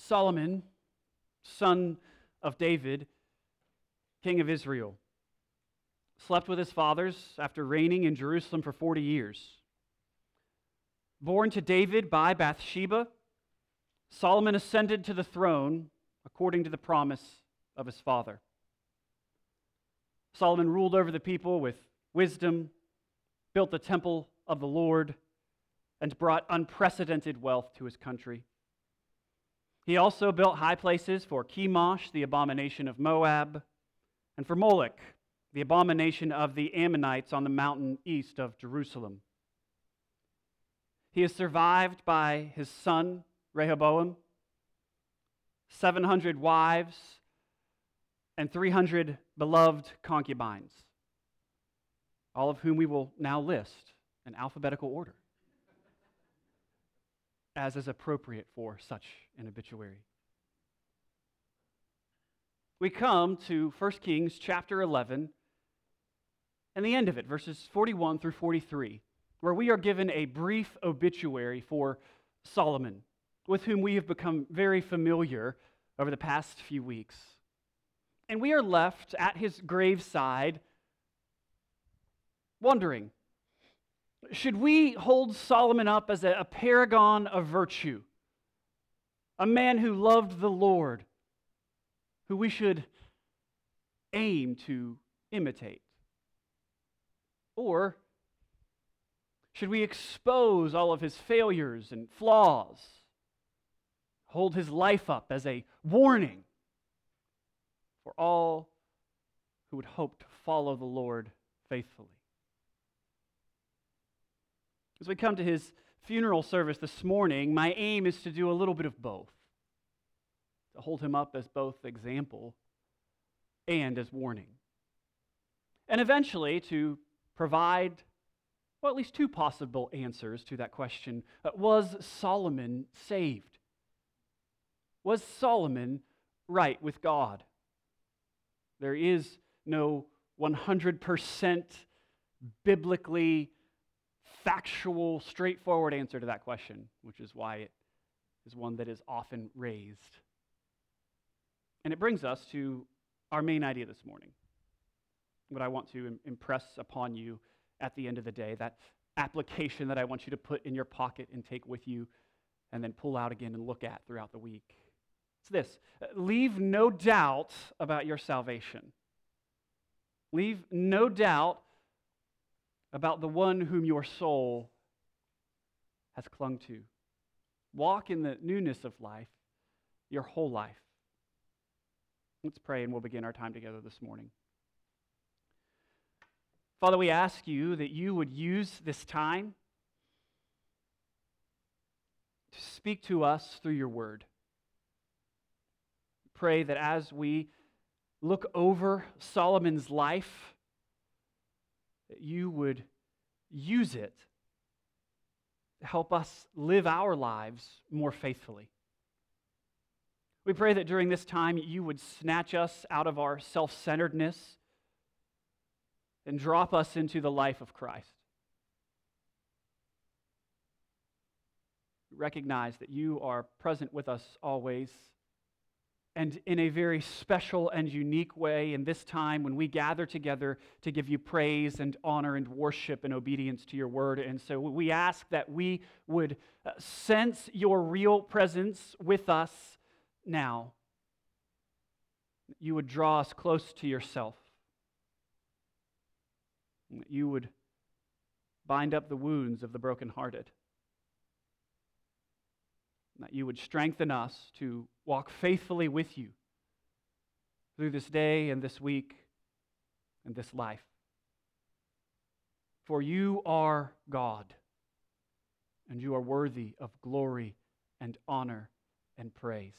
Solomon, son of David, king of Israel, slept with his fathers after reigning in Jerusalem for 40 years. Born to David by Bathsheba, Solomon ascended to the throne according to the promise of his father. Solomon ruled over the people with wisdom, built the temple of the Lord, and brought unprecedented wealth to his country. He also built high places for Chemosh, the abomination of Moab, and for Moloch, the abomination of the Ammonites on the mountain east of Jerusalem. He is survived by his son, Rehoboam, 700 wives, and 300 beloved concubines, all of whom we will now list in alphabetical order, as is appropriate for such an obituary. We come to 1 Kings chapter 11 and the end of it, verses 41 through 43, where we are given a brief obituary for Solomon, with whom we have become very familiar over the past few weeks. And we are left at his graveside wondering should we hold Solomon up as a, paragon of virtue, a man who loved the Lord, who we should aim to imitate? Or should we expose all of his failures and flaws? Hold his life up as a warning for all who would hope to follow the Lord faithfully. As we come to his funeral service this morning, my aim is to do a little bit of both. To hold him up as both example and as warning. And eventually to provide, well, at least two possible answers to that question. Uh, was Solomon saved? Was Solomon right with God? There is no 100% biblically factual, straightforward answer to that question, which is why it is one that is often raised. And it brings us to our main idea this morning what I want to impress upon you at the end of the day, that application that I want you to put in your pocket and take with you and then pull out again and look at throughout the week. It's this leave no doubt about your salvation. Leave no doubt about the one whom your soul has clung to. Walk in the newness of life, your whole life. Let's pray and we'll begin our time together this morning. Father, we ask you that you would use this time to speak to us through your word. Pray that as we look over Solomon's life, that you would use it to help us live our lives more faithfully. We pray that during this time you would snatch us out of our self centeredness and drop us into the life of Christ. Recognize that you are present with us always and in a very special and unique way in this time when we gather together to give you praise and honor and worship and obedience to your word. And so we ask that we would uh, sense your real presence with us now. You would draw us close to yourself you would bind up the wounds of the brokenhearted, that you would strengthen us to walk faithfully with you through this day and this week and this life. For you are God, and you are worthy of glory and honor and praise.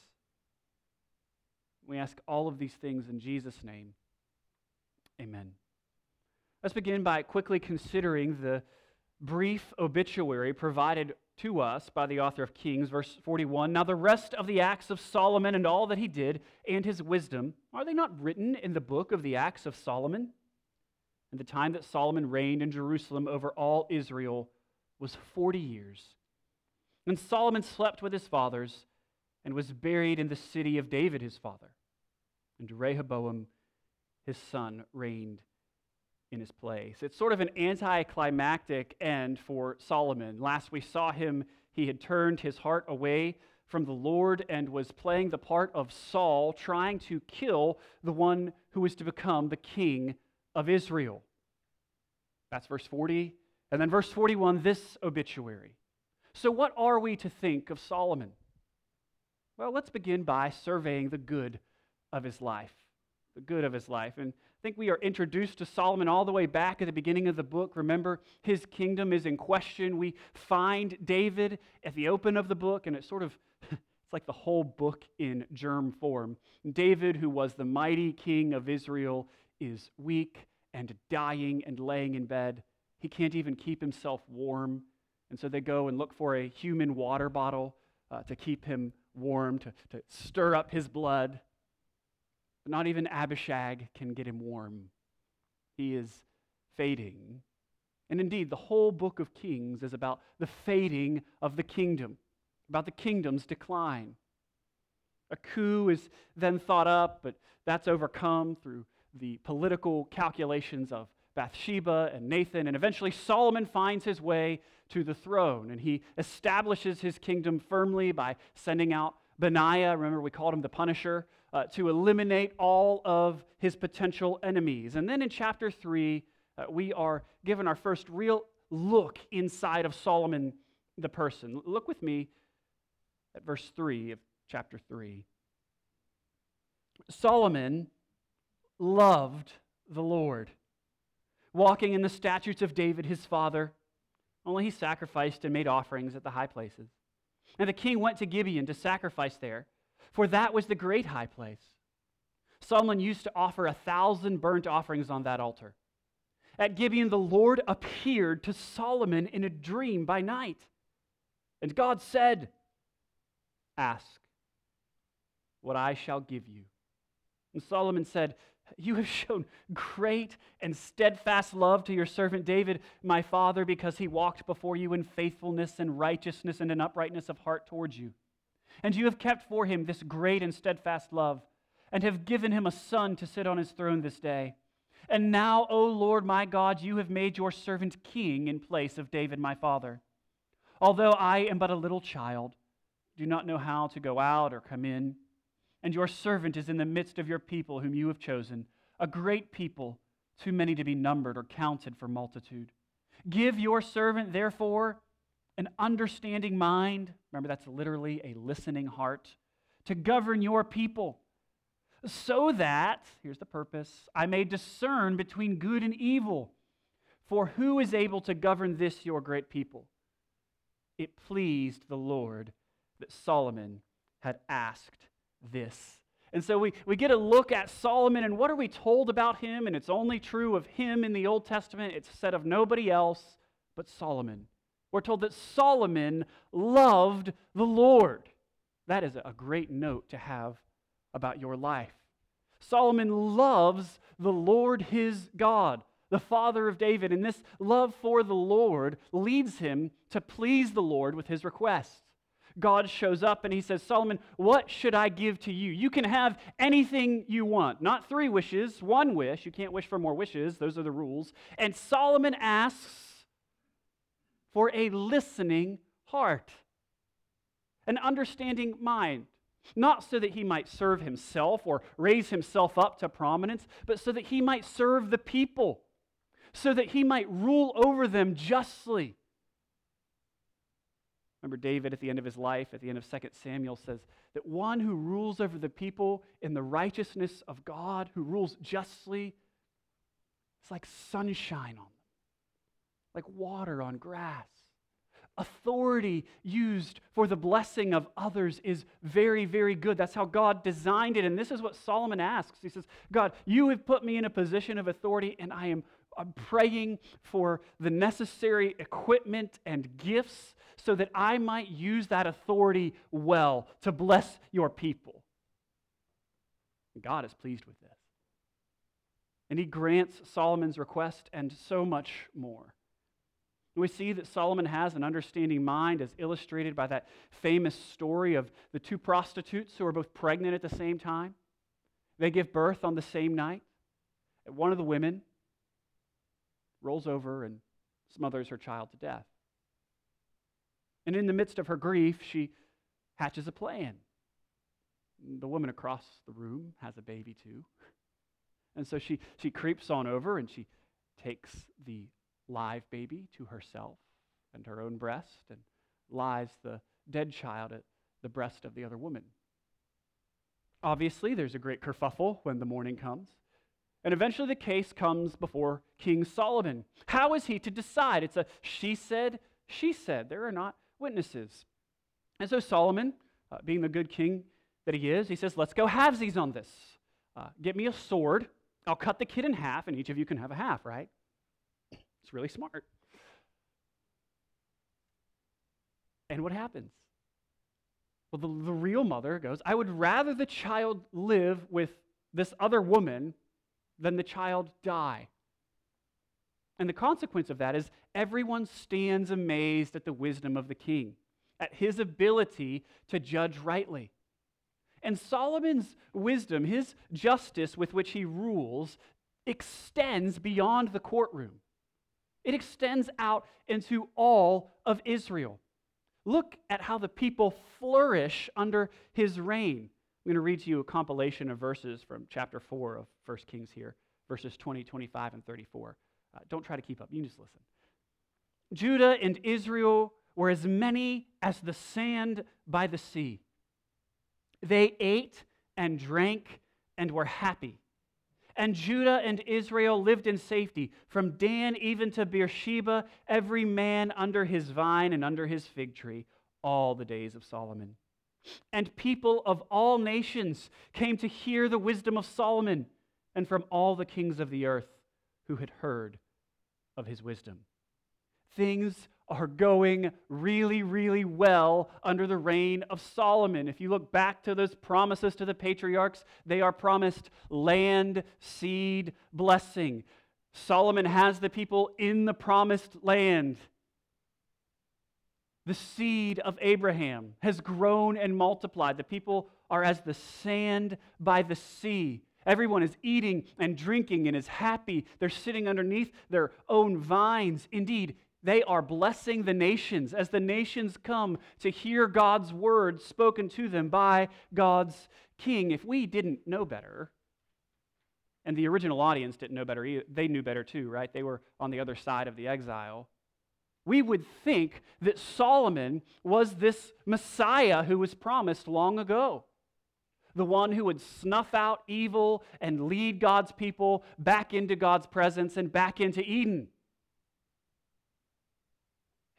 We ask all of these things in Jesus' name. Amen. Let's begin by quickly considering the brief obituary provided to us by the author of Kings, verse 41. Now, the rest of the acts of Solomon and all that he did and his wisdom, are they not written in the book of the acts of Solomon? And the time that Solomon reigned in Jerusalem over all Israel was 40 years. And Solomon slept with his fathers, and was buried in the city of David his father. And Rehoboam his son reigned in his place. It's sort of an anticlimactic end for Solomon. Last we saw him, he had turned his heart away from the Lord and was playing the part of Saul, trying to kill the one who was to become the king of Israel. That's verse 40. And then verse 41, this obituary. So, what are we to think of Solomon? Well, let's begin by surveying the good of his life. The good of his life. And think we are introduced to Solomon all the way back at the beginning of the book. Remember, his kingdom is in question. We find David at the open of the book, and it's sort of it's like the whole book in germ form. David, who was the mighty king of Israel, is weak and dying and laying in bed. He can't even keep himself warm. And so they go and look for a human water bottle uh, to keep him warm, to, to stir up his blood. But not even Abishag can get him warm. He is fading. And indeed, the whole book of Kings is about the fading of the kingdom, about the kingdom's decline. A coup is then thought up, but that's overcome through the political calculations of Bathsheba and Nathan, and eventually Solomon finds his way to the throne, and he establishes his kingdom firmly by sending out Benaiah, remember we called him the Punisher, uh, to eliminate all of his potential enemies. And then in chapter 3, uh, we are given our first real look inside of Solomon the person. Look with me at verse 3 of chapter 3. Solomon loved the Lord, walking in the statutes of David his father. Only he sacrificed and made offerings at the high places. And the king went to Gibeon to sacrifice there, for that was the great high place. Solomon used to offer a thousand burnt offerings on that altar. At Gibeon, the Lord appeared to Solomon in a dream by night. And God said, Ask what I shall give you. And Solomon said, you have shown great and steadfast love to your servant David, my father, because he walked before you in faithfulness and righteousness and in uprightness of heart towards you. And you have kept for him this great and steadfast love, and have given him a son to sit on his throne this day. And now, O Lord my God, you have made your servant king in place of David my father. Although I am but a little child, do not know how to go out or come in and your servant is in the midst of your people whom you have chosen, a great people, too many to be numbered or counted for multitude. Give your servant, therefore, an understanding mind. Remember, that's literally a listening heart to govern your people, so that, here's the purpose, I may discern between good and evil. For who is able to govern this, your great people? It pleased the Lord that Solomon had asked this. And so we, we get a look at Solomon and what are we told about him? And it's only true of him in the Old Testament. It's said of nobody else but Solomon. We're told that Solomon loved the Lord. That is a great note to have about your life. Solomon loves the Lord his God, the Father of David, and this love for the Lord leads him to please the Lord with his requests. God shows up and he says, Solomon, what should I give to you? You can have anything you want. Not three wishes, one wish. You can't wish for more wishes. Those are the rules. And Solomon asks for a listening heart, an understanding mind. Not so that he might serve himself or raise himself up to prominence, but so that he might serve the people, so that he might rule over them justly Remember, David at the end of his life, at the end of 2 Samuel, says that one who rules over the people in the righteousness of God, who rules justly, it's like sunshine on them, like water on grass. Authority used for the blessing of others is very, very good. That's how God designed it. And this is what Solomon asks. He says, God, you have put me in a position of authority, and I am I'm praying for the necessary equipment and gifts so that I might use that authority well to bless your people. God is pleased with this. And he grants Solomon's request and so much more. We see that Solomon has an understanding mind, as illustrated by that famous story of the two prostitutes who are both pregnant at the same time. They give birth on the same night. One of the women rolls over and smothers her child to death. And in the midst of her grief, she hatches a plan. The woman across the room has a baby too. And so she, she creeps on over and she takes the live baby to herself and her own breast and lies the dead child at the breast of the other woman. Obviously, there's a great kerfuffle when the morning comes. And eventually the case comes before King Solomon. How is he to decide? It's a she said, she said. There are not witnesses. And so Solomon, uh, being the good king that he is, he says, Let's go halvesies on this. Uh, get me a sword. I'll cut the kid in half, and each of you can have a half, right? It's really smart. And what happens? Well, the, the real mother goes, I would rather the child live with this other woman than the child die. And the consequence of that is everyone stands amazed at the wisdom of the king, at his ability to judge rightly. And Solomon's wisdom, his justice with which he rules, extends beyond the courtroom. It extends out into all of Israel. Look at how the people flourish under his reign. I'm going to read to you a compilation of verses from chapter 4 of 1 Kings here, verses 20, 25, and 34. Uh, don't try to keep up, you just listen. Judah and Israel were as many as the sand by the sea. They ate and drank and were happy. And Judah and Israel lived in safety, from Dan even to Beersheba, every man under his vine and under his fig tree, all the days of Solomon. And people of all nations came to hear the wisdom of Solomon, and from all the kings of the earth who had heard of his wisdom. Things are going really, really well under the reign of Solomon. If you look back to those promises to the patriarchs, they are promised land, seed, blessing. Solomon has the people in the promised land. The seed of Abraham has grown and multiplied. The people are as the sand by the sea. Everyone is eating and drinking and is happy. They're sitting underneath their own vines. Indeed, they are blessing the nations as the nations come to hear God's word spoken to them by God's king. If we didn't know better, and the original audience didn't know better, either, they knew better too, right? They were on the other side of the exile. We would think that Solomon was this Messiah who was promised long ago. The one who would snuff out evil and lead God's people back into God's presence and back into Eden.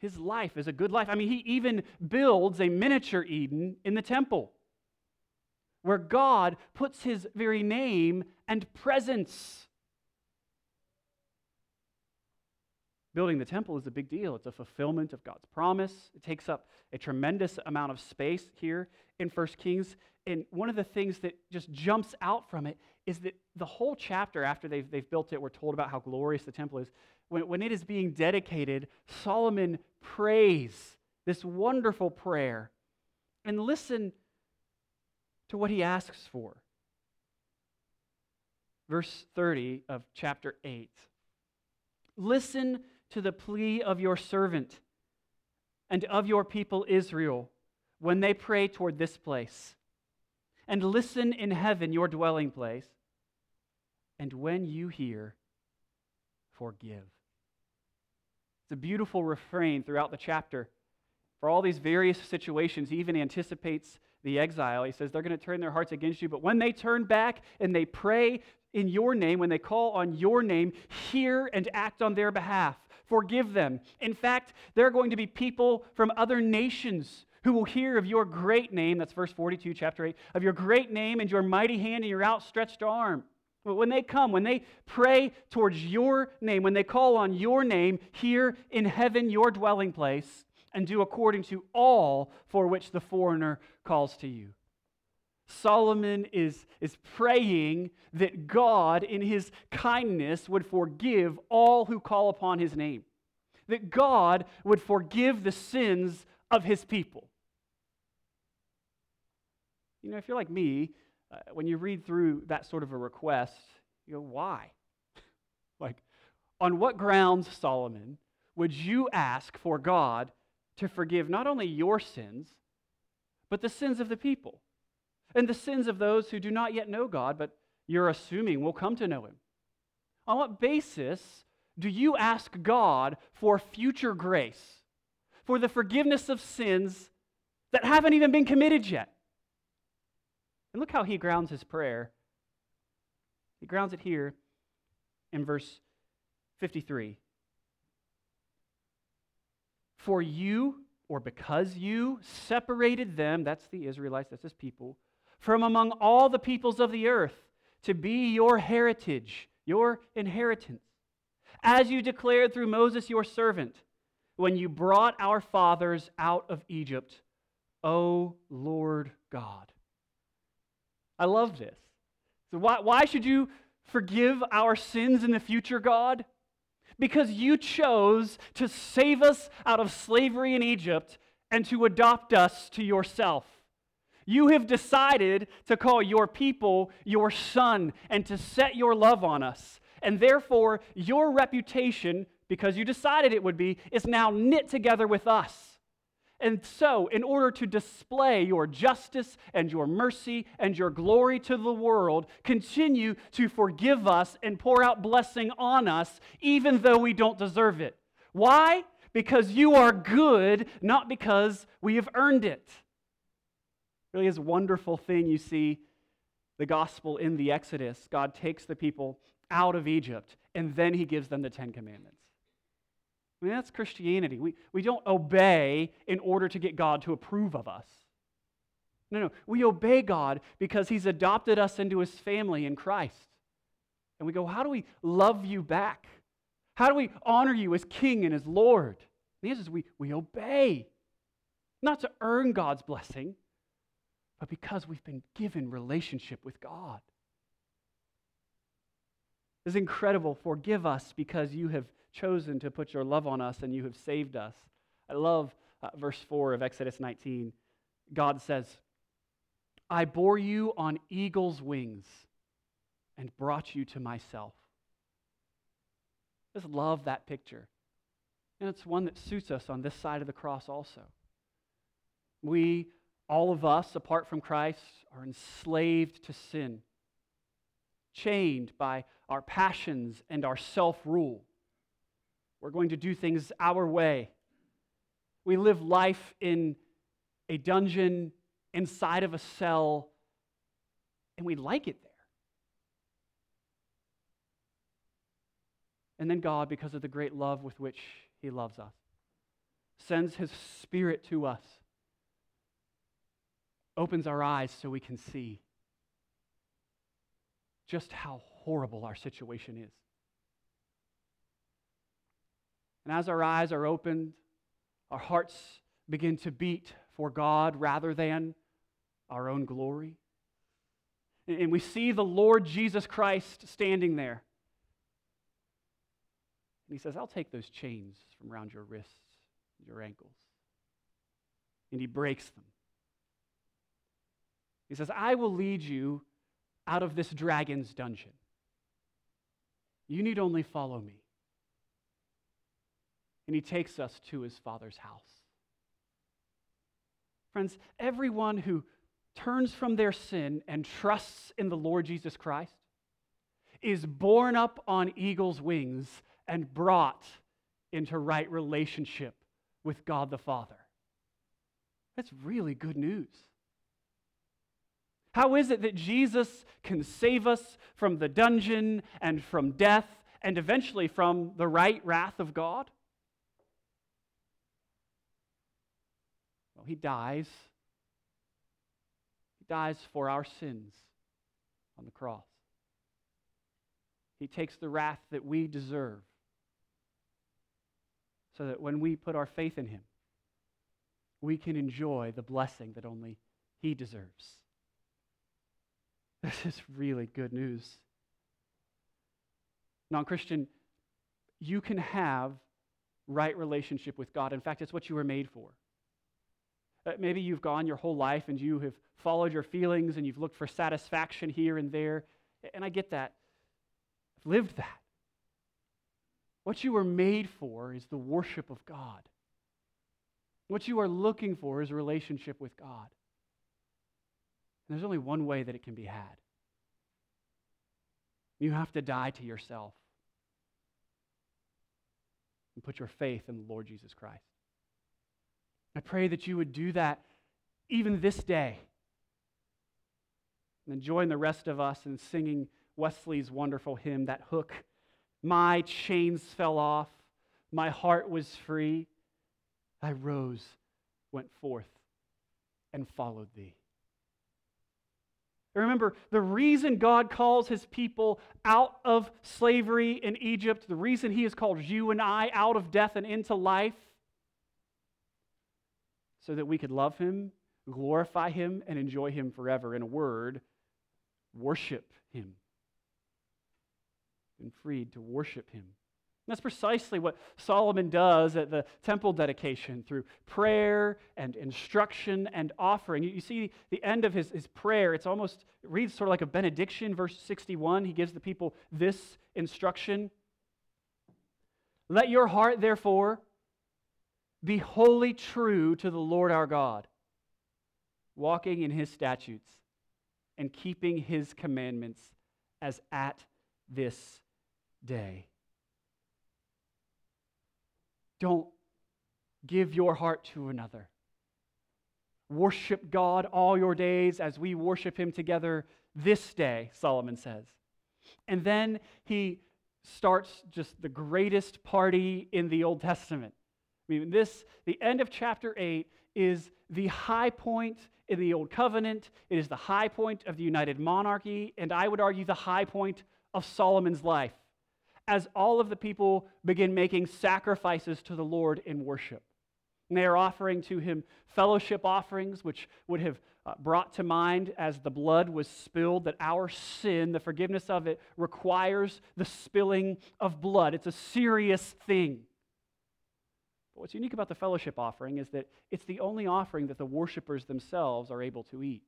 His life is a good life. I mean, he even builds a miniature Eden in the temple where God puts his very name and presence. Building the temple is a big deal. It's a fulfillment of God's promise. It takes up a tremendous amount of space here in 1 Kings. And one of the things that just jumps out from it is that the whole chapter after they've, they've built it, we're told about how glorious the temple is when, when it is being dedicated, Solomon prays this wonderful prayer. And listen to what he asks for. Verse 30 of chapter 8. Listen to the plea of your servant and of your people Israel when they pray toward this place. And listen in heaven, your dwelling place. And when you hear, forgive. It's a beautiful refrain throughout the chapter. For all these various situations, he even anticipates the exile. He says they're going to turn their hearts against you, but when they turn back and they pray in your name, when they call on your name, hear and act on their behalf. Forgive them. In fact, there are going to be people from other nations who will hear of your great name. That's verse 42, chapter 8. Of your great name and your mighty hand and your outstretched arm. When they come, when they pray towards your name, when they call on your name here in heaven, your dwelling place, and do according to all for which the foreigner calls to you. Solomon is, is praying that God, in his kindness, would forgive all who call upon his name. that God would forgive the sins of his people. You know, if you're like me, uh, when you read through that sort of a request, you go, why? like, on what grounds, Solomon, would you ask for God to forgive not only your sins, but the sins of the people and the sins of those who do not yet know God, but you're assuming will come to know Him? On what basis do you ask God for future grace, for the forgiveness of sins that haven't even been committed yet? And look how he grounds his prayer. He grounds it here in verse 53. For you, or because you, separated them, that's the Israelites, that's his people, from among all the peoples of the earth to be your heritage, your inheritance, as you declared through Moses your servant, when you brought our fathers out of Egypt, O Lord God. I love this. So, why, why should you forgive our sins in the future, God? Because you chose to save us out of slavery in Egypt and to adopt us to yourself. You have decided to call your people your son and to set your love on us. And therefore, your reputation, because you decided it would be, is now knit together with us. And so, in order to display your justice and your mercy and your glory to the world, continue to forgive us and pour out blessing on us, even though we don't deserve it. Why? Because you are good, not because we have earned it. Really is a wonderful thing you see the gospel in the Exodus. God takes the people out of Egypt, and then he gives them the Ten Commandments. I mean, that's Christianity. We, we don't obey in order to get God to approve of us. No, no. We obey God because He's adopted us into His family in Christ. And we go, how do we love you back? How do we honor you as King and as Lord? And the answer is we, we obey. Not to earn God's blessing, but because we've been given relationship with God. It's incredible. Forgive us because you have chosen to put your love on us and you have saved us. I love uh, verse 4 of Exodus 19. God says, I bore you on eagle's wings and brought you to myself. Just love that picture. And it's one that suits us on this side of the cross also. We, all of us, apart from Christ, are enslaved to sin, chained by our passions and our self rule. We're going to do things our way. We live life in a dungeon inside of a cell, and we like it there. And then God, because of the great love with which He loves us, sends His Spirit to us, opens our eyes so we can see just how horrible our situation is. And as our eyes are opened, our hearts begin to beat for God rather than our own glory. And we see the Lord Jesus Christ standing there. And he says, I'll take those chains from around your wrists, your ankles. And he breaks them. He says, I will lead you out of this dragon's dungeon. You need only follow me and he takes us to his father's house. Friends, everyone who turns from their sin and trusts in the Lord Jesus Christ is borne up on eagle's wings and brought into right relationship with God the Father. That's really good news. How is it that Jesus can save us from the dungeon and from death and eventually from the right wrath of God? Well, he dies. He dies for our sins on the cross. He takes the wrath that we deserve so that when we put our faith in him, we can enjoy the blessing that only he deserves. This is really good news. Non Christian, you can have right relationship with God. In fact, it's what you were made for. Uh, maybe you've gone your whole life and you have followed your feelings and you've looked for satisfaction here and there. And I get that. I've lived that. What you were made for is the worship of God. What you are looking for is a relationship with God. There's only one way that it can be had. You have to die to yourself and put your faith in the Lord Jesus Christ. I pray that you would do that even this day. And join the rest of us in singing Wesley's wonderful hymn, that hook. My chains fell off, my heart was free. I rose, went forth, and followed thee. Remember, the reason God calls his people out of slavery in Egypt, the reason he has called you and I out of death and into life, so that we could love him, glorify him, and enjoy him forever. In a word, worship him. Been freed to worship him. That's precisely what Solomon does at the temple dedication through prayer and instruction and offering. You see the end of his, his prayer, it's almost, it reads sort of like a benediction. Verse 61, he gives the people this instruction Let your heart, therefore, be wholly true to the Lord our God, walking in his statutes and keeping his commandments as at this day. Don't give your heart to another. Worship God all your days as we worship him together this day, Solomon says. And then he starts just the greatest party in the Old Testament. I mean, this, the end of chapter 8 is the high point in the Old Covenant. It is the high point of the united monarchy, and I would argue the high point of Solomon's life as all of the people begin making sacrifices to the Lord in worship. And they are offering to him fellowship offerings, which would have uh, brought to mind as the blood was spilled that our sin, the forgiveness of it, requires the spilling of blood. It's a serious thing. But what's unique about the fellowship offering is that it's the only offering that the worshipers themselves are able to eat.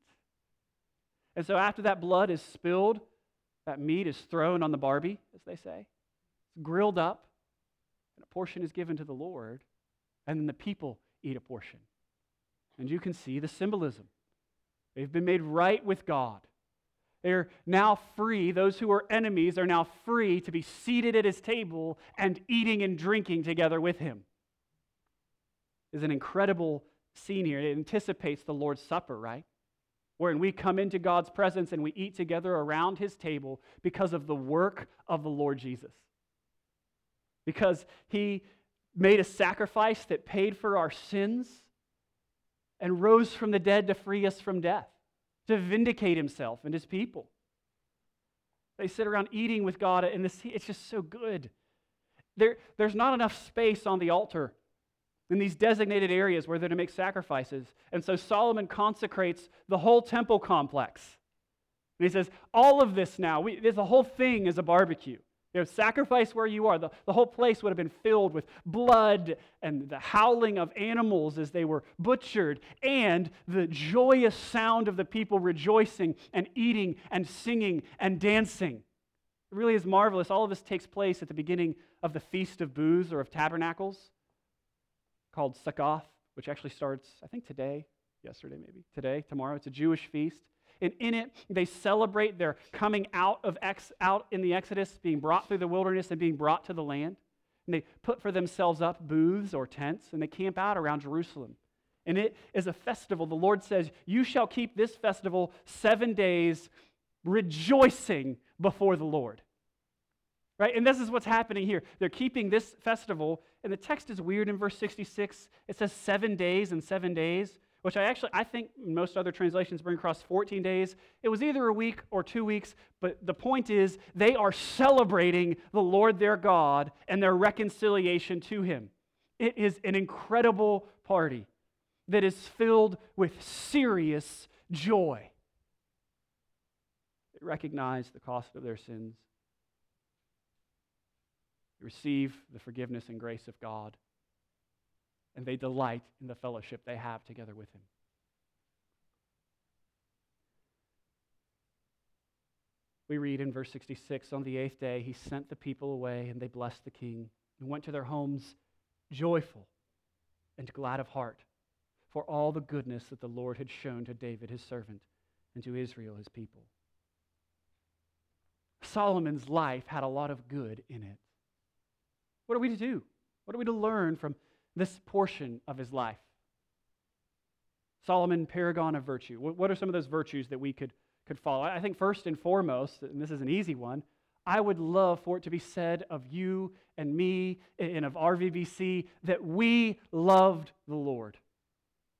And so after that blood is spilled, that meat is thrown on the barbie, as they say. Grilled up, and a portion is given to the Lord, and then the people eat a portion. And you can see the symbolism. They've been made right with God. They're now free. Those who are enemies are now free to be seated at his table and eating and drinking together with him is an incredible scene here. It anticipates the Lord's Supper, right? Wherein we come into God's presence and we eat together around his table because of the work of the Lord Jesus. Because he made a sacrifice that paid for our sins and rose from the dead to free us from death, to vindicate himself and his people. They sit around eating with God, and this, it's just so good. There, there's not enough space on the altar in these designated areas where they're to make sacrifices. And so Solomon consecrates the whole temple complex. And he says, all of this now, we, the whole thing is a barbecue. You know, sacrifice where you are. The, the whole place would have been filled with blood and the howling of animals as they were butchered, and the joyous sound of the people rejoicing and eating and singing and dancing. It really is marvelous. All of this takes place at the beginning of the Feast of Booths or of Tabernacles called Succoth, which actually starts, I think, today, yesterday maybe, today, tomorrow. It's a Jewish feast. And in it, they celebrate their coming out of ex, out in the Exodus, being brought through the wilderness and being brought to the land. And they put for themselves up booths or tents, and they camp out around Jerusalem. And it is a festival. The Lord says, You shall keep this festival seven days, rejoicing before the Lord. Right? And this is what's happening here. They're keeping this festival, and the text is weird in verse 66. It says seven days and seven days, which I actually, I think most other translations bring across 14 days. It was either a week or two weeks, but the point is they are celebrating the Lord their God and their reconciliation to Him. It is an incredible party that is filled with serious joy. They recognize the cost of their sins They receive the forgiveness and grace of God and they delight in the fellowship they have together with him. We read in verse 66 On the eighth day, he sent the people away, and they blessed the king and went to their homes joyful and glad of heart for all the goodness that the Lord had shown to David, his servant, and to Israel, his people. Solomon's life had a lot of good in it. What are we to do? What are we to learn from this portion of his life? Solomon, paragon of virtue. What are some of those virtues that we could, could follow? I think first and foremost, and this is an easy one, I would love for it to be said of you and me and of RVBC that we loved the Lord.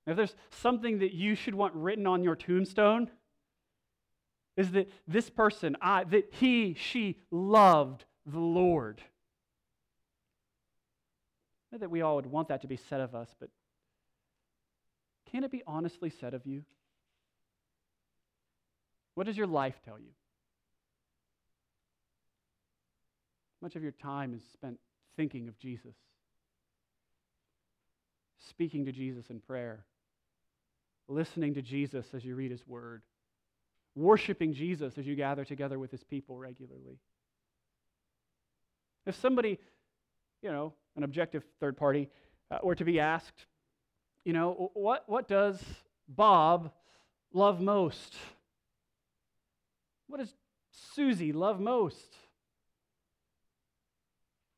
If there's something that you should want written on your tombstone, is that this person, I, that he, she loved the Lord. Not that we all would want that to be said of us, but can it be honestly said of you? What does your life tell you? Much of your time is spent thinking of Jesus, speaking to Jesus in prayer, listening to Jesus as you read his word, worshiping Jesus as you gather together with his people regularly. If somebody, you know, an objective third party, uh, were to be asked, you know, what, what does Bob love most? What does Susie love most?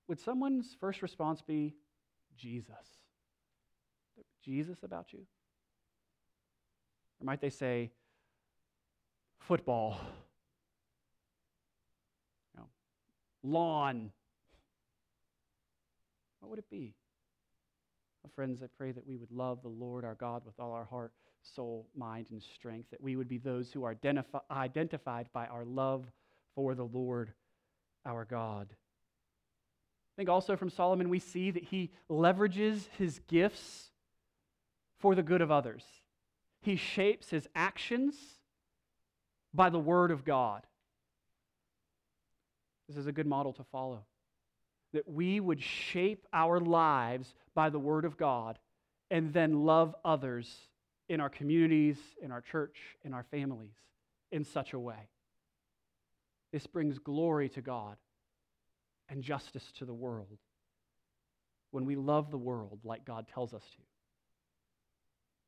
Would someone's first response be Jesus? Jesus about you? Or might they say, football, you know, lawn? What would it be? Well, friends, I pray that we would love the Lord our God with all our heart, soul, mind, and strength, that we would be those who are identifi- identified by our love for the Lord our God. I think also from Solomon, we see that he leverages his gifts for the good of others. He shapes his actions by the word of God. This is a good model to follow. That we would shape our lives by the word of God and then love others in our communities, in our church, in our families in such a way. This brings glory to God and justice to the world when we love the world like God tells us to.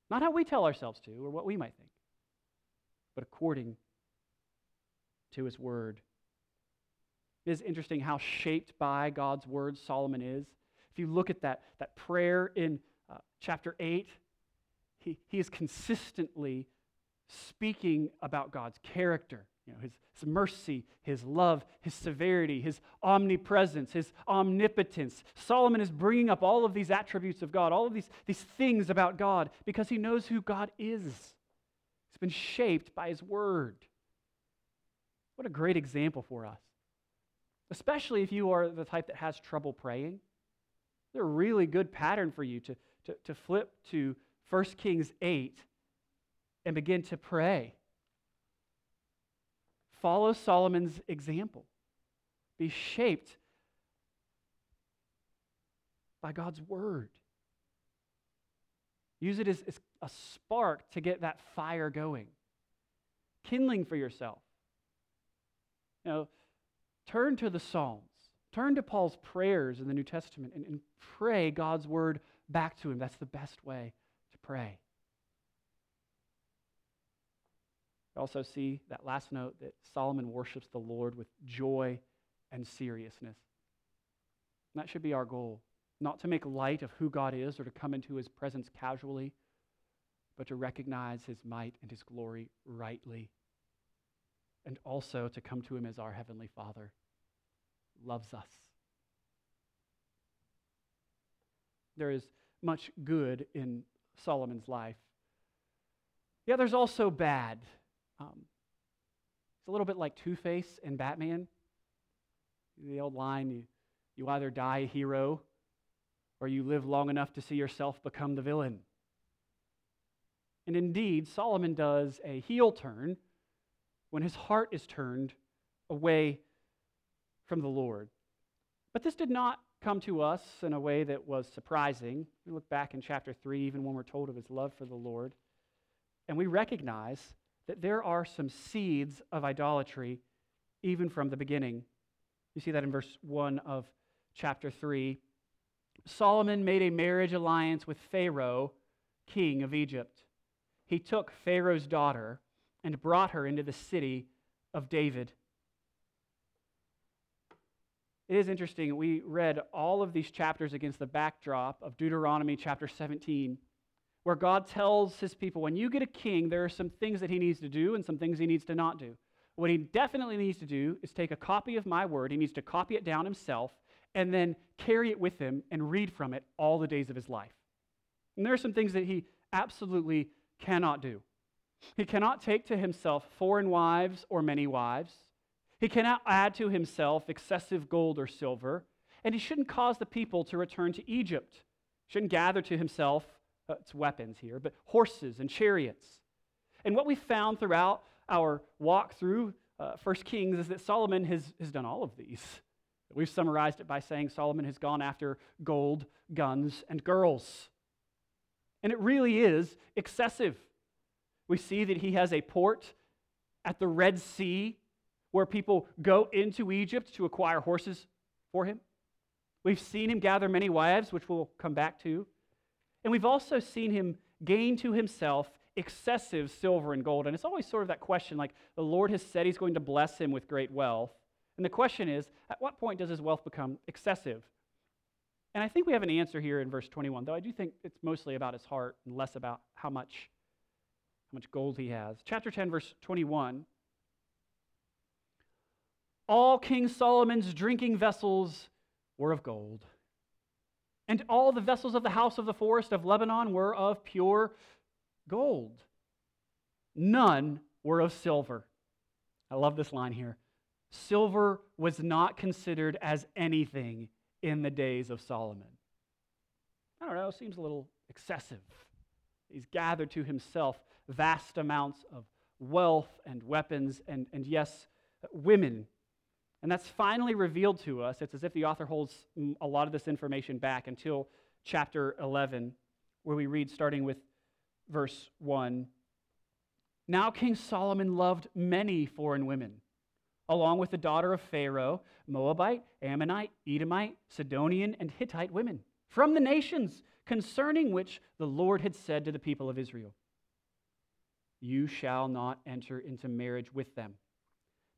Not how we tell ourselves to or what we might think, but according to his word. It is interesting how shaped by God's word Solomon is. If you look at that, that prayer in uh, chapter 8, he, he is consistently speaking about God's character, you know, his, his mercy, his love, his severity, his omnipresence, his omnipotence. Solomon is bringing up all of these attributes of God, all of these, these things about God, because he knows who God is. He's been shaped by his word. What a great example for us, especially if you are the type that has trouble praying. They're a really good pattern for you to, to, to flip to 1 Kings 8 and begin to pray. Follow Solomon's example. Be shaped by God's word. Use it as, as, a spark to get that fire going, kindling for yourself. You know, turn to the Psalms, turn to Paul's prayers in the New Testament, and, and pray God's word back to him. That's the best way to pray. We also see that last note that Solomon worships the Lord with joy and seriousness. And that should be our goal, not to make light of who God is or to come into his presence casually, but to recognize his might and his glory rightly. And also to come to him as our heavenly Father loves us. There is much good in Solomon's life. Yeah, there's also bad. Um, it's a little bit like Two Face and Batman. The old line you, you either die a hero or you live long enough to see yourself become the villain. And indeed, Solomon does a heel turn when his heart is turned away from the Lord. But this did not come to us in a way that was surprising. We look back in chapter 3, even when we're told of his love for the Lord, and we recognize that there are some seeds of idolatry even from the beginning. You see that in verse 1 of chapter 3. Solomon made a marriage alliance with Pharaoh, king of Egypt. He took Pharaoh's daughter and brought her into the city of David. It is interesting. We read all of these chapters against the backdrop of Deuteronomy chapter 17, where God tells his people when you get a king, there are some things that he needs to do and some things he needs to not do. What he definitely needs to do is take a copy of my word, he needs to copy it down himself, and then carry it with him and read from it all the days of his life. And there are some things that he absolutely cannot do. He cannot take to himself foreign wives or many wives. He cannot add to himself excessive gold or silver. And he shouldn't cause the people to return to Egypt. Shouldn't gather to himself, uh, it's weapons here, but horses and chariots. And what we found throughout our walk through uh, First Kings is that Solomon has, has done all of these. We've summarized it by saying Solomon has gone after gold, guns, and girls. And it really is excessive. We see that he has a port at the Red Sea where people go into Egypt to acquire horses for him. We've seen him gather many wives, which we'll come back to. And we've also seen him gain to himself excessive silver and gold. And it's always sort of that question like, the Lord has said he's going to bless him with great wealth. And the question is, at what point does his wealth become excessive? And I think we have an answer here in verse 21, though I do think it's mostly about his heart and less about how much, how much gold he has. Chapter 10, verse 21. All King Solomon's drinking vessels were of gold, and all the vessels of the house of the forest of Lebanon were of pure gold. None were of silver. I love this line here. Silver was not considered as anything in the days of Solomon. I don't know, seems a little excessive. He's gathered to himself vast amounts of wealth and weapons and, and yes, women. And that's finally revealed to us. It's as if the author holds a lot of this information back until chapter 11, where we read starting with verse 1. Now King Solomon loved many foreign women along with the daughter of Pharaoh, Moabite, Ammonite, Edomite, Sidonian, and Hittite women from the nations concerning which the Lord had said to the people of Israel, You shall not enter into marriage with them,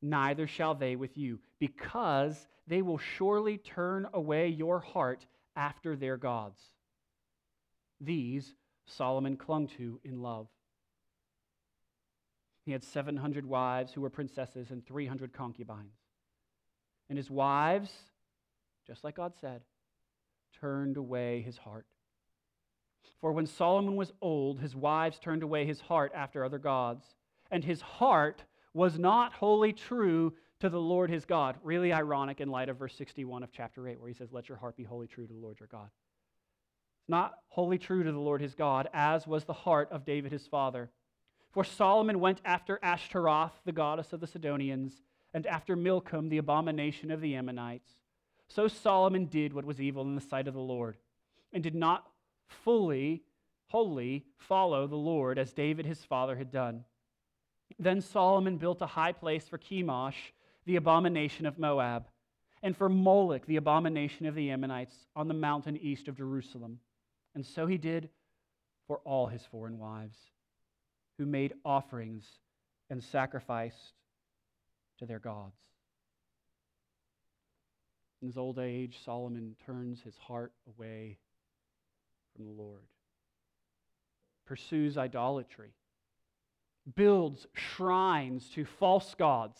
neither shall they with you, because they will surely turn away your heart after their gods. These Solomon clung to in love. He had 700 wives who were princesses and 300 concubines. And his wives, just like God said, turned away his heart. For when Solomon was old, his wives turned away his heart after other gods, and his heart was not wholly true to the Lord his God. Really ironic in light of verse 61 of chapter 8, where he says, Let your heart be wholly true to the Lord your God. It's not wholly true to the Lord his God, as was the heart of David his father. For Solomon went after Ashtaroth, the goddess of the Sidonians, and after Milcom, the abomination of the Ammonites. So Solomon did what was evil in the sight of the Lord, and did not fully, wholly follow the Lord as David his father had done. Then Solomon built a high place for Chemosh, the abomination of Moab, and for Moloch, the abomination of the Ammonites, on the mountain east of Jerusalem. And so he did for all his foreign wives who made offerings and sacrificed to their gods. In his old age, Solomon turns his heart away from the Lord, pursues idolatry, builds shrines to false gods,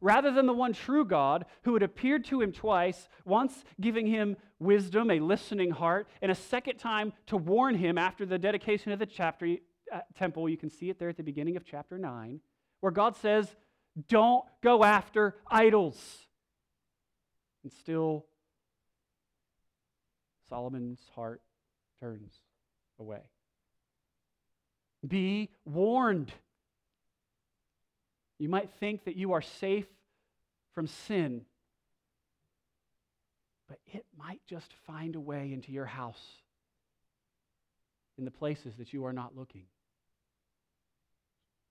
rather than the one true God who had appeared to him twice, once giving him wisdom, a listening heart, and a second time to warn him after the dedication of the chapter uh, temple. You can see it there at the beginning of chapter 9, where God says, Don't go after idols. And still, Solomon's heart turns away. Be warned. You might think that you are safe from sin, but it might just find a way into your house in the places that you are not looking.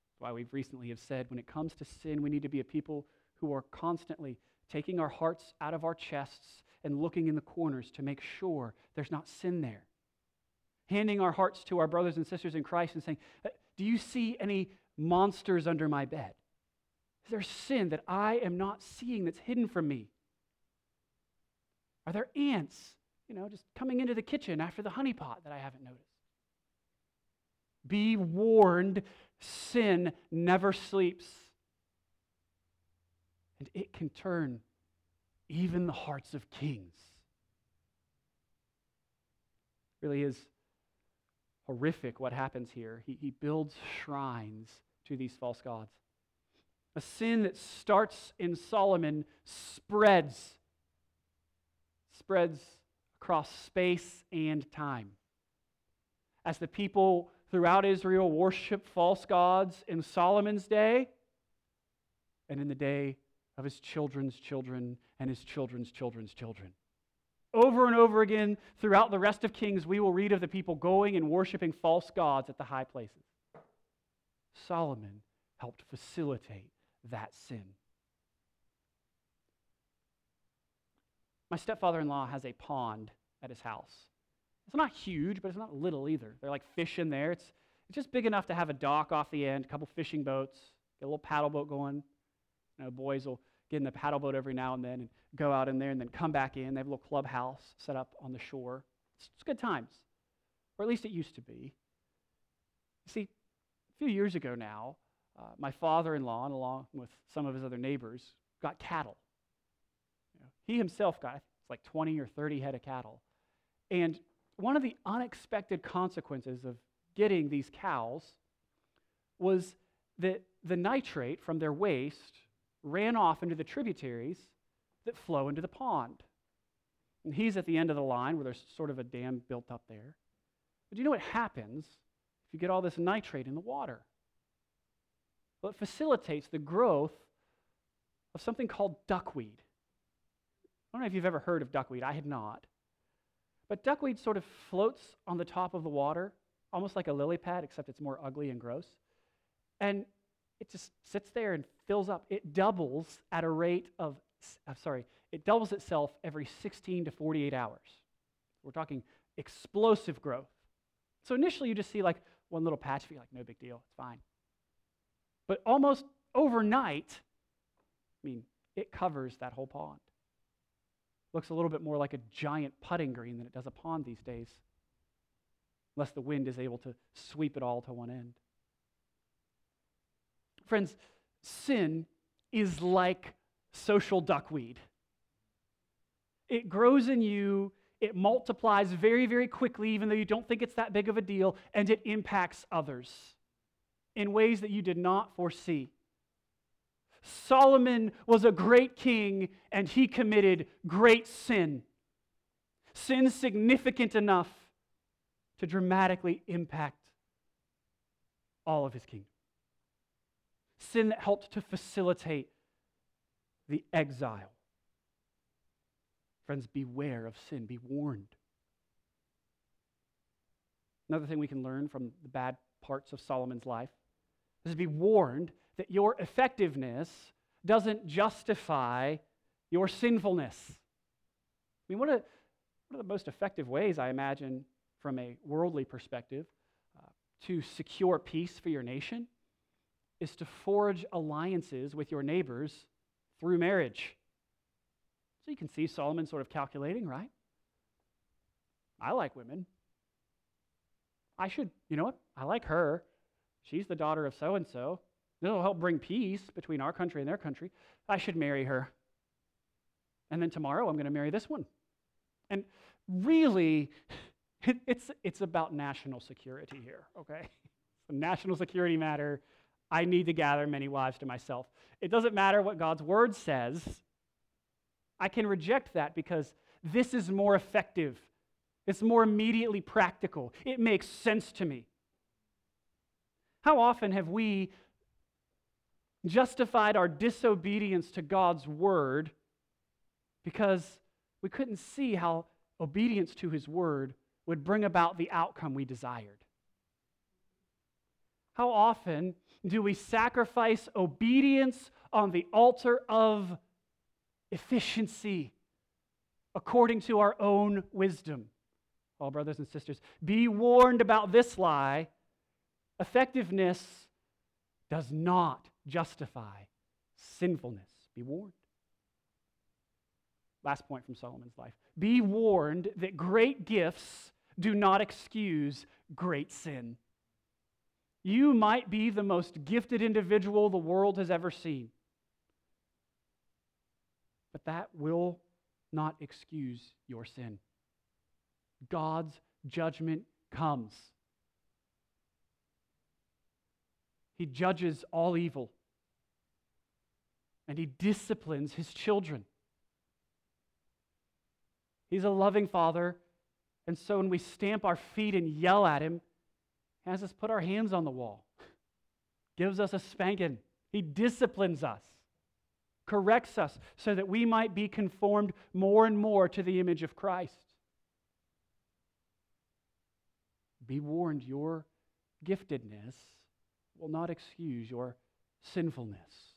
That's why we've recently have said when it comes to sin, we need to be a people who are constantly taking our hearts out of our chests and looking in the corners to make sure there's not sin there. Handing our hearts to our brothers and sisters in Christ and saying, Do you see any monsters under my bed? Is there sin that I am not seeing that's hidden from me? Are there ants, you know, just coming into the kitchen after the honeypot that I haven't noticed? Be warned, sin never sleeps. And it can turn even the hearts of kings. Really is horrific what happens here. He, he builds shrines to these false gods. A sin that starts in Solomon spreads, spreads across space and time. As the people throughout Israel worship false gods in Solomon's day and in the day of his children's children and his children's children's children. Over and over again throughout the rest of Kings, we will read of the people going and worshiping false gods at the high places. Solomon helped facilitate that sin. My stepfather in law has a pond at his house. It's not huge, but it's not little either. They're like fish in there. It's, it's just big enough to have a dock off the end, a couple fishing boats, get a little paddle boat going. You know, boys will get in the paddle boat every now and then and go out in there and then come back in. They have a little clubhouse set up on the shore. It's, it's good times, or at least it used to be. See, a few years ago now, uh, my father in law, and along with some of his other neighbors, got cattle. You know, he himself got it's like 20 or 30 head of cattle. And one of the unexpected consequences of getting these cows was that the nitrate from their waste ran off into the tributaries that flow into the pond. And he's at the end of the line where there's sort of a dam built up there. But do you know what happens if you get all this nitrate in the water? Well, it facilitates the growth of something called duckweed. I don't know if you've ever heard of duckweed. I had not. But duckweed sort of floats on the top of the water, almost like a lily pad, except it's more ugly and gross. And it just sits there and fills up. It doubles at a rate of, I'm sorry, it doubles itself every 16 to 48 hours. We're talking explosive growth. So initially you just see like one little patch, you're like, no big deal, it's fine. But almost overnight, I mean, it covers that whole pond. Looks a little bit more like a giant putting green than it does a pond these days, unless the wind is able to sweep it all to one end. Friends, sin is like social duckweed. It grows in you, it multiplies very, very quickly, even though you don't think it's that big of a deal, and it impacts others in ways that you did not foresee. Solomon was a great king, and he committed great sin. Sin significant enough to dramatically impact all of his kingdom sin that helped to facilitate the exile. Friends, beware of sin, be warned. Another thing we can learn from the bad parts of Solomon's life is to be warned that your effectiveness doesn't justify your sinfulness. I mean, what are, what are the most effective ways, I imagine, from a worldly perspective, uh, to secure peace for your nation? Is to forge alliances with your neighbors through marriage. So you can see Solomon sort of calculating, right? I like women. I should, you know what? I like her. She's the daughter of so and so. This will help bring peace between our country and their country. I should marry her. And then tomorrow I'm going to marry this one. And really, it's, it's about national security here, okay? It's a national security matter. I need to gather many wives to myself. It doesn't matter what God's word says. I can reject that because this is more effective. It's more immediately practical. It makes sense to me. How often have we justified our disobedience to God's word because we couldn't see how obedience to his word would bring about the outcome we desired. How often do we sacrifice obedience on the altar of efficiency according to our own wisdom? All brothers and sisters, be warned about this lie. Effectiveness does not justify sinfulness. Be warned. Last point from Solomon's life. Be warned that great gifts do not excuse great sin. You might be the most gifted individual the world has ever seen, but that will not excuse your sin. God's judgment comes. He judges all evil and he disciplines his children. He's a loving father, and so when we stamp our feet and yell at him, has us put our hands on the wall, gives us a spanking. He disciplines us, corrects us, so that we might be conformed more and more to the image of Christ. Be warned, your giftedness will not excuse your sinfulness.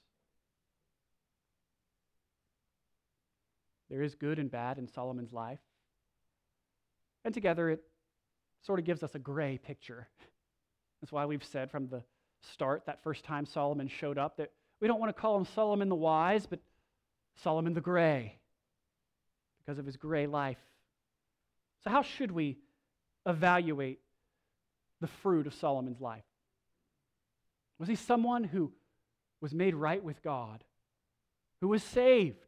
There is good and bad in Solomon's life. And together it sort of gives us a gray picture. That's why we've said from the start, that first time Solomon showed up, that we don't want to call him Solomon the wise, but Solomon the gray because of his gray life. So, how should we evaluate the fruit of Solomon's life? Was he someone who was made right with God, who was saved,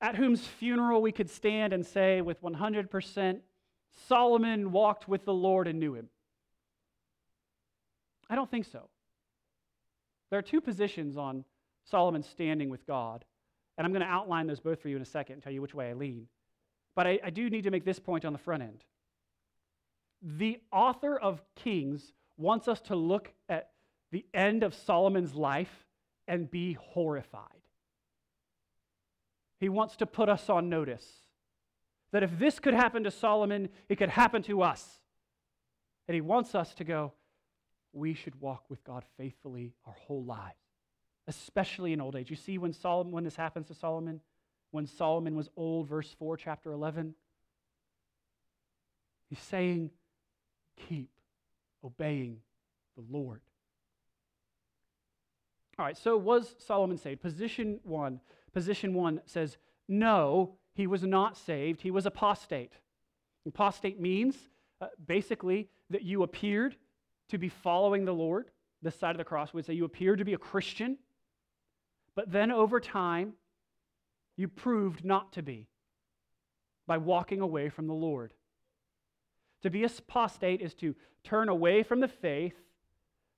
at whose funeral we could stand and say with 100% Solomon walked with the Lord and knew him? I don't think so. There are two positions on Solomon's standing with God, and I'm going to outline those both for you in a second and tell you which way I lean. But I, I do need to make this point on the front end. The author of Kings wants us to look at the end of Solomon's life and be horrified. He wants to put us on notice that if this could happen to Solomon, it could happen to us. And he wants us to go, we should walk with God faithfully our whole lives, especially in old age. You see when Solomon when this happens to Solomon, when Solomon was old, verse 4, chapter 11, he's saying, keep obeying the Lord. All right, so was Solomon saved? Position one. Position one says, no, he was not saved. He was apostate. Apostate means uh, basically that you appeared to be following the Lord. This side of the cross would say you appear to be a Christian, but then over time, you proved not to be by walking away from the Lord. To be apostate is to turn away from the faith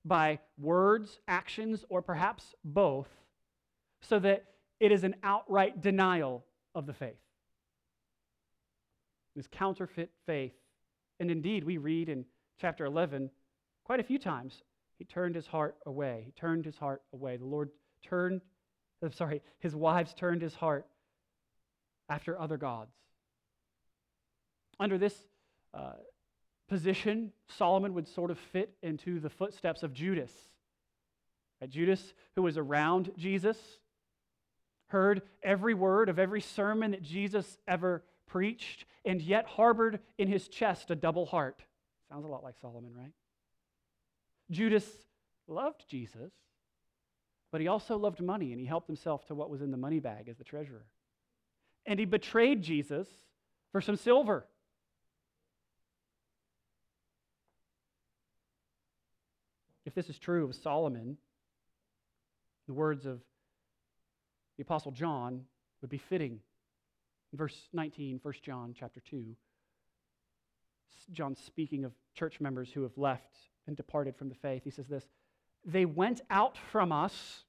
by words, actions, or perhaps both, so that it is an outright denial of the faith. This counterfeit faith. And indeed, we read in chapter 11 quite a few times, he turned his heart away. He turned his heart away. The Lord turned, I'm sorry, his wives turned his heart after other gods. Under this uh, position, Solomon would sort of fit into the footsteps of Judas. Right? Judas, who was around Jesus, heard every word of every sermon that Jesus ever preached, and yet harbored in his chest a double heart. Sounds a lot like Solomon, right? Judas loved Jesus, but he also loved money, and he helped himself to what was in the money bag as the treasurer. And he betrayed Jesus for some silver. If this is true of Solomon, the words of the Apostle John would be fitting. Verse 19, 1 John chapter 2. John speaking of church members who have left and departed from the faith. He says this They went out from us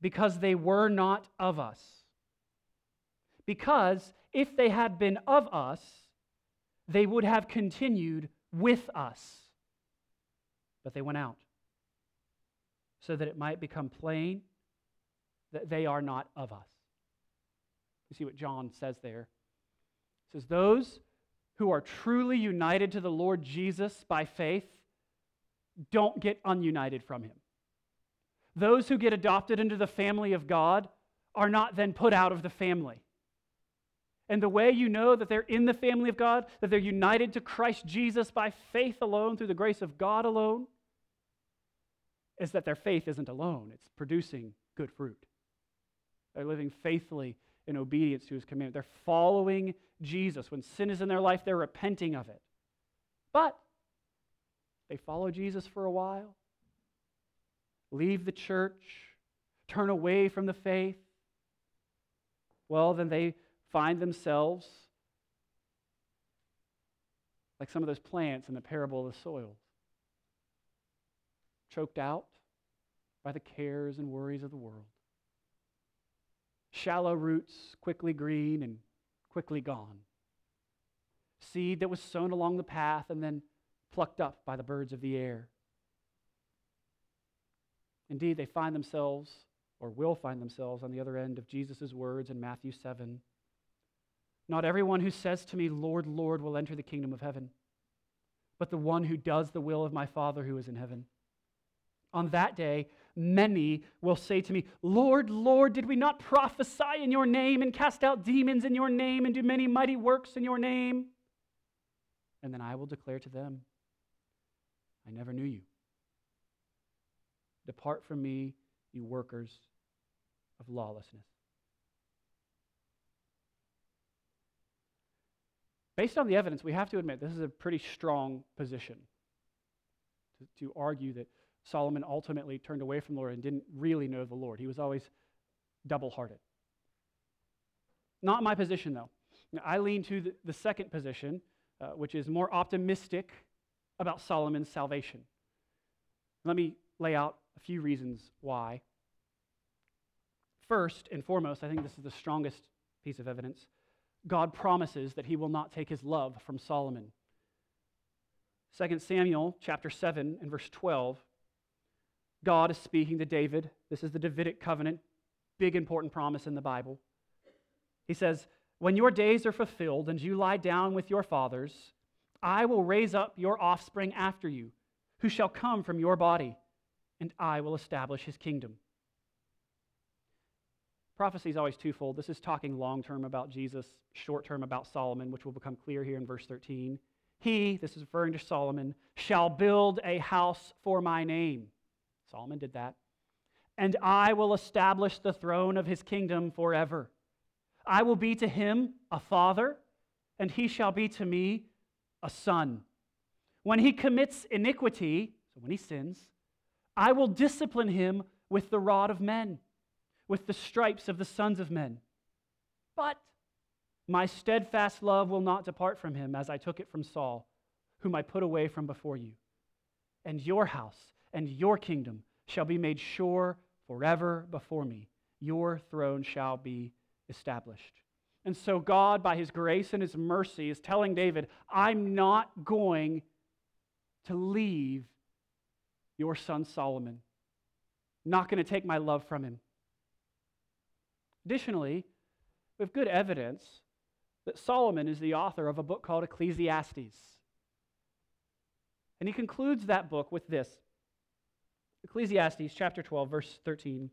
because they were not of us. Because if they had been of us, they would have continued with us but they went out so that it might become plain that they are not of us. You see what John says there. It says, Those who are truly united to the Lord Jesus by faith don't get ununited from him. Those who get adopted into the family of God are not then put out of the family. And the way you know that they're in the family of God, that they're united to Christ Jesus by faith alone, through the grace of God alone, is that their faith isn't alone. It's producing good fruit. They're living faithfully in obedience to his commandment. They're following Jesus. When sin is in their life, they're repenting of it. But they follow Jesus for a while, leave the church, turn away from the faith. Well, then they find themselves like some of those plants in the parable of the soils, choked out by the cares and worries of the world. Shallow roots, quickly green and quickly gone. Seed that was sown along the path and then plucked up by the birds of the air. Indeed, they find themselves, or will find themselves, on the other end of Jesus' words in Matthew 7 not everyone who says to me, Lord, Lord, will enter the kingdom of heaven, but the one who does the will of my Father who is in heaven. On that day, many will say to me, Lord, Lord, did we not prophesy in your name and cast out demons in your name and do many mighty works in your name? And then I will declare to them, I never knew you. Depart from me, you workers of lawlessness. Based on the evidence, we have to admit this is a pretty strong position to, to argue that Solomon ultimately turned away from the Lord and didn't really know the Lord. He was always double hearted. Not my position, though. I lean to the, the second position, uh, which is more optimistic about Solomon's salvation. Let me lay out a few reasons why. First and foremost, I think this is the strongest piece of evidence. God promises that he will not take his love from Solomon. 2 Samuel chapter 7 and verse 12. God is speaking to David. This is the Davidic covenant, big important promise in the Bible. He says, When your days are fulfilled and you lie down with your fathers, I will raise up your offspring after you, who shall come from your body, and I will establish his kingdom. Prophecy is always twofold. This is talking long term about Jesus, short term about Solomon, which will become clear here in verse 13. He, this is referring to Solomon, shall build a house for my name. Solomon did that. And I will establish the throne of his kingdom forever. I will be to him a father, and he shall be to me a son. When he commits iniquity, so when he sins, I will discipline him with the rod of men with the stripes of the sons of men. But my steadfast love will not depart from him as I took it from Saul, whom I put away from before you. And your house and your kingdom shall be made sure forever before me. Your throne shall be established. And so, God, by his grace and his mercy, is telling David, I'm not going to leave your son Solomon. not going to take my love from him. Additionally, we have good evidence that Solomon is the author of a book called Ecclesiastes. And he concludes that book with this Ecclesiastes chapter 12, verse 13.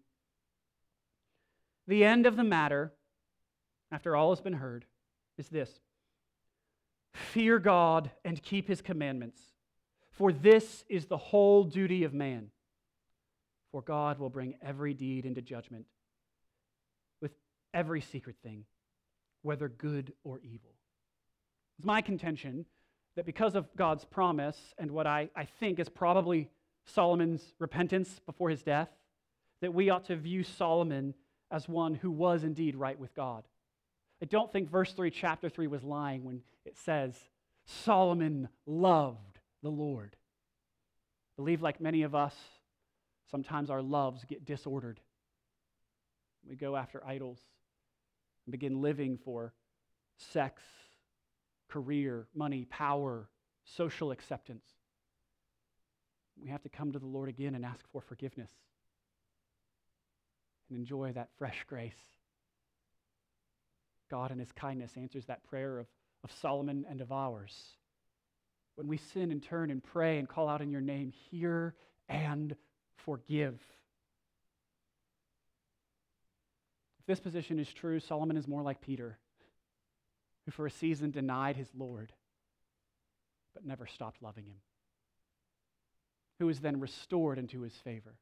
The end of the matter, after all has been heard, is this Fear God and keep his commandments, for this is the whole duty of man. For God will bring every deed into judgment with every secret thing, whether good or evil. It's my contention that because of God's promise and what I, I think is probably Solomon's repentance before his death, that we ought to view Solomon as one who was indeed right with God. I don't think verse 3, chapter 3, was lying when it says, Solomon loved the Lord. I believe, like many of us, sometimes our loves get disordered. We go after idols and begin living for sex, career, money, power, social acceptance. We have to come to the Lord again and ask for forgiveness and enjoy that fresh grace. God in his kindness answers that prayer of, of Solomon and of ours. When we sin and turn and pray and call out in your name, hear and forgive. If this position is true, Solomon is more like Peter, who for a season denied his Lord, but never stopped loving him, who was then restored into his favor.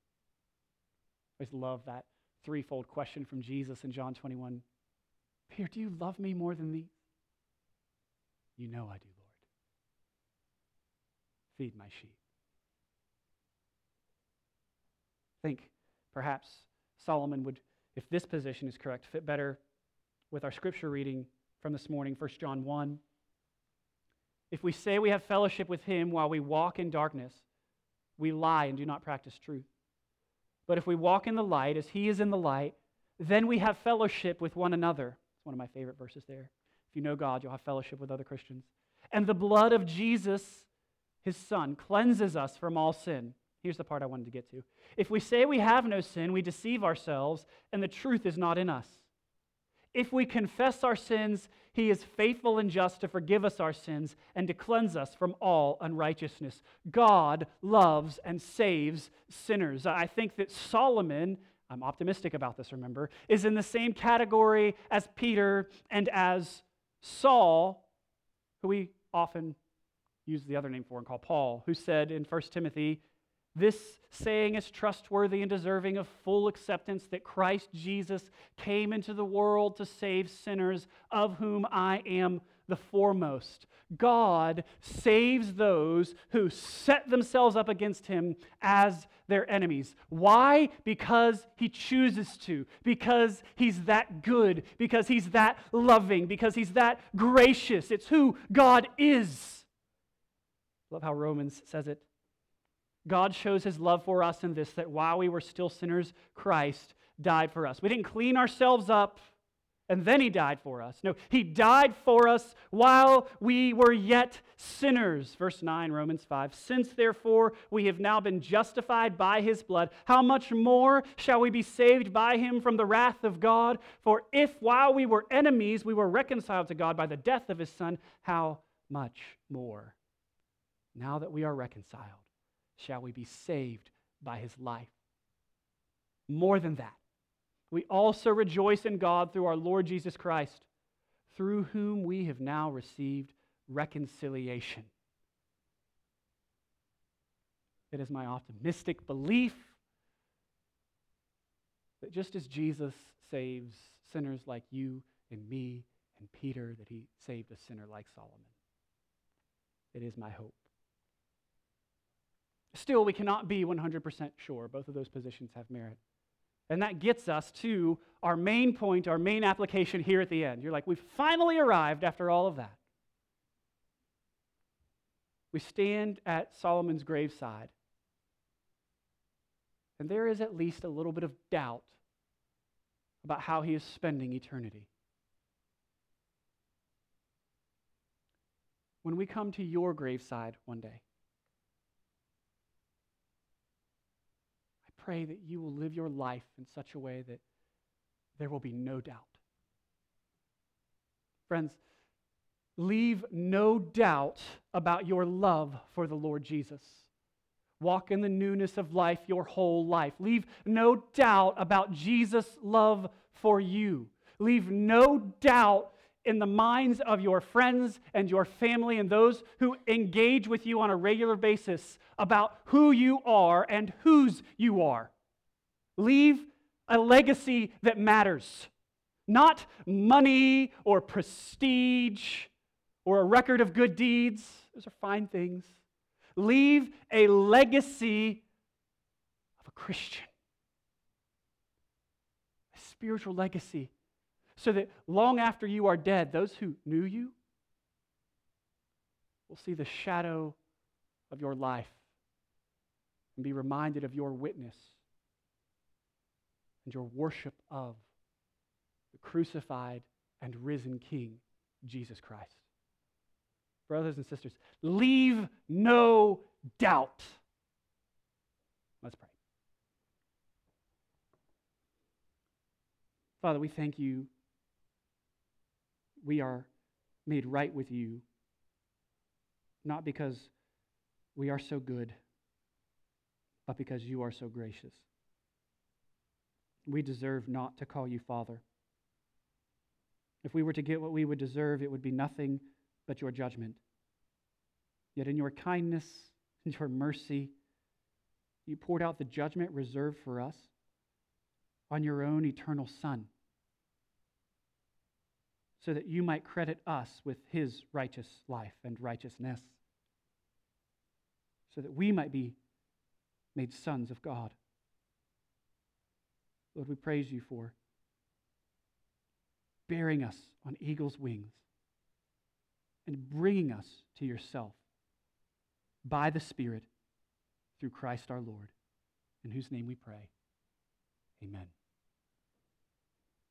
I always love that threefold question from Jesus in John 21 Peter, do you love me more than these? You know I do, Lord. Feed my sheep. Think perhaps Solomon would, if this position is correct, fit better with our scripture reading from this morning, 1 John 1. If we say we have fellowship with him while we walk in darkness, we lie and do not practice truth. But if we walk in the light as he is in the light, then we have fellowship with one another. It's one of my favorite verses there. If you know God, you'll have fellowship with other Christians. And the blood of Jesus, his son, cleanses us from all sin. Here's the part I wanted to get to. If we say we have no sin, we deceive ourselves, and the truth is not in us. If we confess our sins, he is faithful and just to forgive us our sins and to cleanse us from all unrighteousness. God loves and saves sinners. I think that Solomon, I'm optimistic about this, remember, is in the same category as Peter and as Saul, who we often use the other name for and call Paul, who said in 1 Timothy this saying is trustworthy and deserving of full acceptance that Christ Jesus came into the world to save sinners, of whom I am the foremost. God saves those who set themselves up against him as their enemies. Why? Because he chooses to, because he's that good, because he's that loving, because he's that gracious. It's who God is. Love how Romans says it. God shows his love for us in this that while we were still sinners, Christ died for us. We didn't clean ourselves up and then he died for us. No, he died for us while we were yet sinners. Verse 9, Romans 5. Since therefore we have now been justified by his blood, how much more shall we be saved by him from the wrath of God? For if while we were enemies we were reconciled to God by the death of his son, how much more? Now that we are reconciled, shall we be saved by his life. More than that, we also rejoice in God through our Lord Jesus Christ, through whom we have now received reconciliation. It is my optimistic belief that just as Jesus saves sinners like you and me and Peter, that he saved a sinner like Solomon. It is my hope. Still, we cannot be 100% sure. Both of those positions have merit. And that gets us to our main point, our main application here at the end. You're like, we've finally arrived after all of that. We stand at Solomon's graveside, and there is at least a little bit of doubt about how he is spending eternity. When we come to your graveside one day, pray that you will live your life in such a way that there will be no doubt. Friends, leave no doubt about your love for the Lord Jesus. Walk in the newness of life your whole life. Leave no doubt about Jesus' love for you. Leave no doubt in the minds of your friends and your family and those who engage with you on a regular basis about who you are and whose you are. Leave a legacy that matters, not money or prestige or a record of good deeds. Those are fine things. Leave a legacy of a Christian, a spiritual legacy so that long after you are dead, those who knew you will see the shadow of your life and be reminded of your witness and your worship of the crucified and risen King, Jesus Christ. Brothers and sisters, leave no doubt. Let's pray. Father, we thank you we are made right with you, not because we are so good, but because you are so gracious. We deserve not to call you Father. If we were to get what we would deserve, it would be nothing but your judgment. Yet in your kindness and your mercy, you poured out the judgment reserved for us on your own eternal Son, so that you might credit us with his righteous life and righteousness, so that we might be made sons of God. Lord, we praise you for bearing us on eagle's wings and bringing us to yourself by the Spirit through Christ our Lord, in whose name we pray. Amen.